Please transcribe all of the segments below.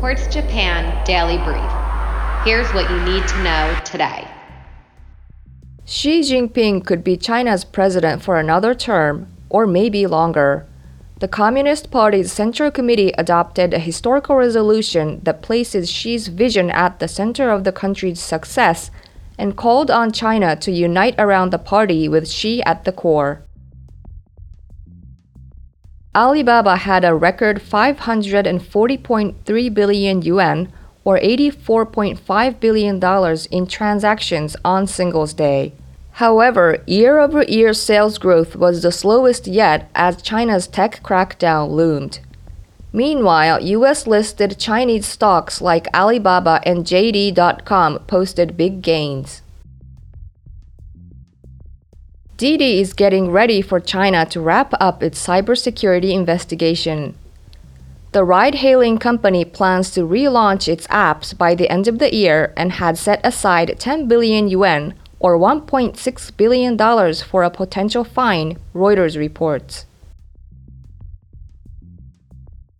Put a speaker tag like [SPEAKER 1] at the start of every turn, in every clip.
[SPEAKER 1] Quartz Japan Daily Brief. Here's what you need to know today.
[SPEAKER 2] Xi Jinping could be China's president for another term, or maybe longer. The Communist Party's Central Committee adopted a historical resolution that places Xi's vision at the center of the country's success and called on China to unite around the party with Xi at the core. Alibaba had a record 540.3 billion yuan or $84.5 billion in transactions on Singles Day. However, year over year sales growth was the slowest yet as China's tech crackdown loomed. Meanwhile, US listed Chinese stocks like Alibaba and JD.com posted big gains. Didi is getting ready for China to wrap up its cybersecurity investigation. The ride hailing company plans to relaunch its apps by the end of the year and had set aside 10 billion yuan or $1.6 billion for a potential fine, Reuters reports.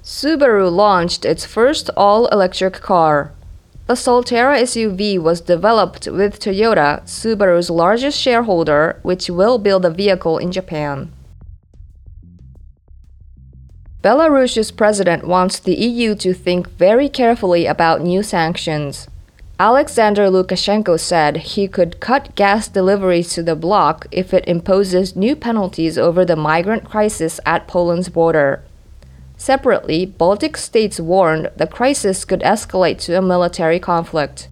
[SPEAKER 2] Subaru launched its first all electric car. The Solterra SUV was developed with Toyota, Subaru's largest shareholder, which will build the vehicle in Japan. Belarus's president wants the EU to think very carefully about new sanctions. Alexander Lukashenko said he could cut gas deliveries to the bloc if it imposes new penalties over the migrant crisis at Poland's border. Separately, Baltic states warned the crisis could escalate to a military conflict.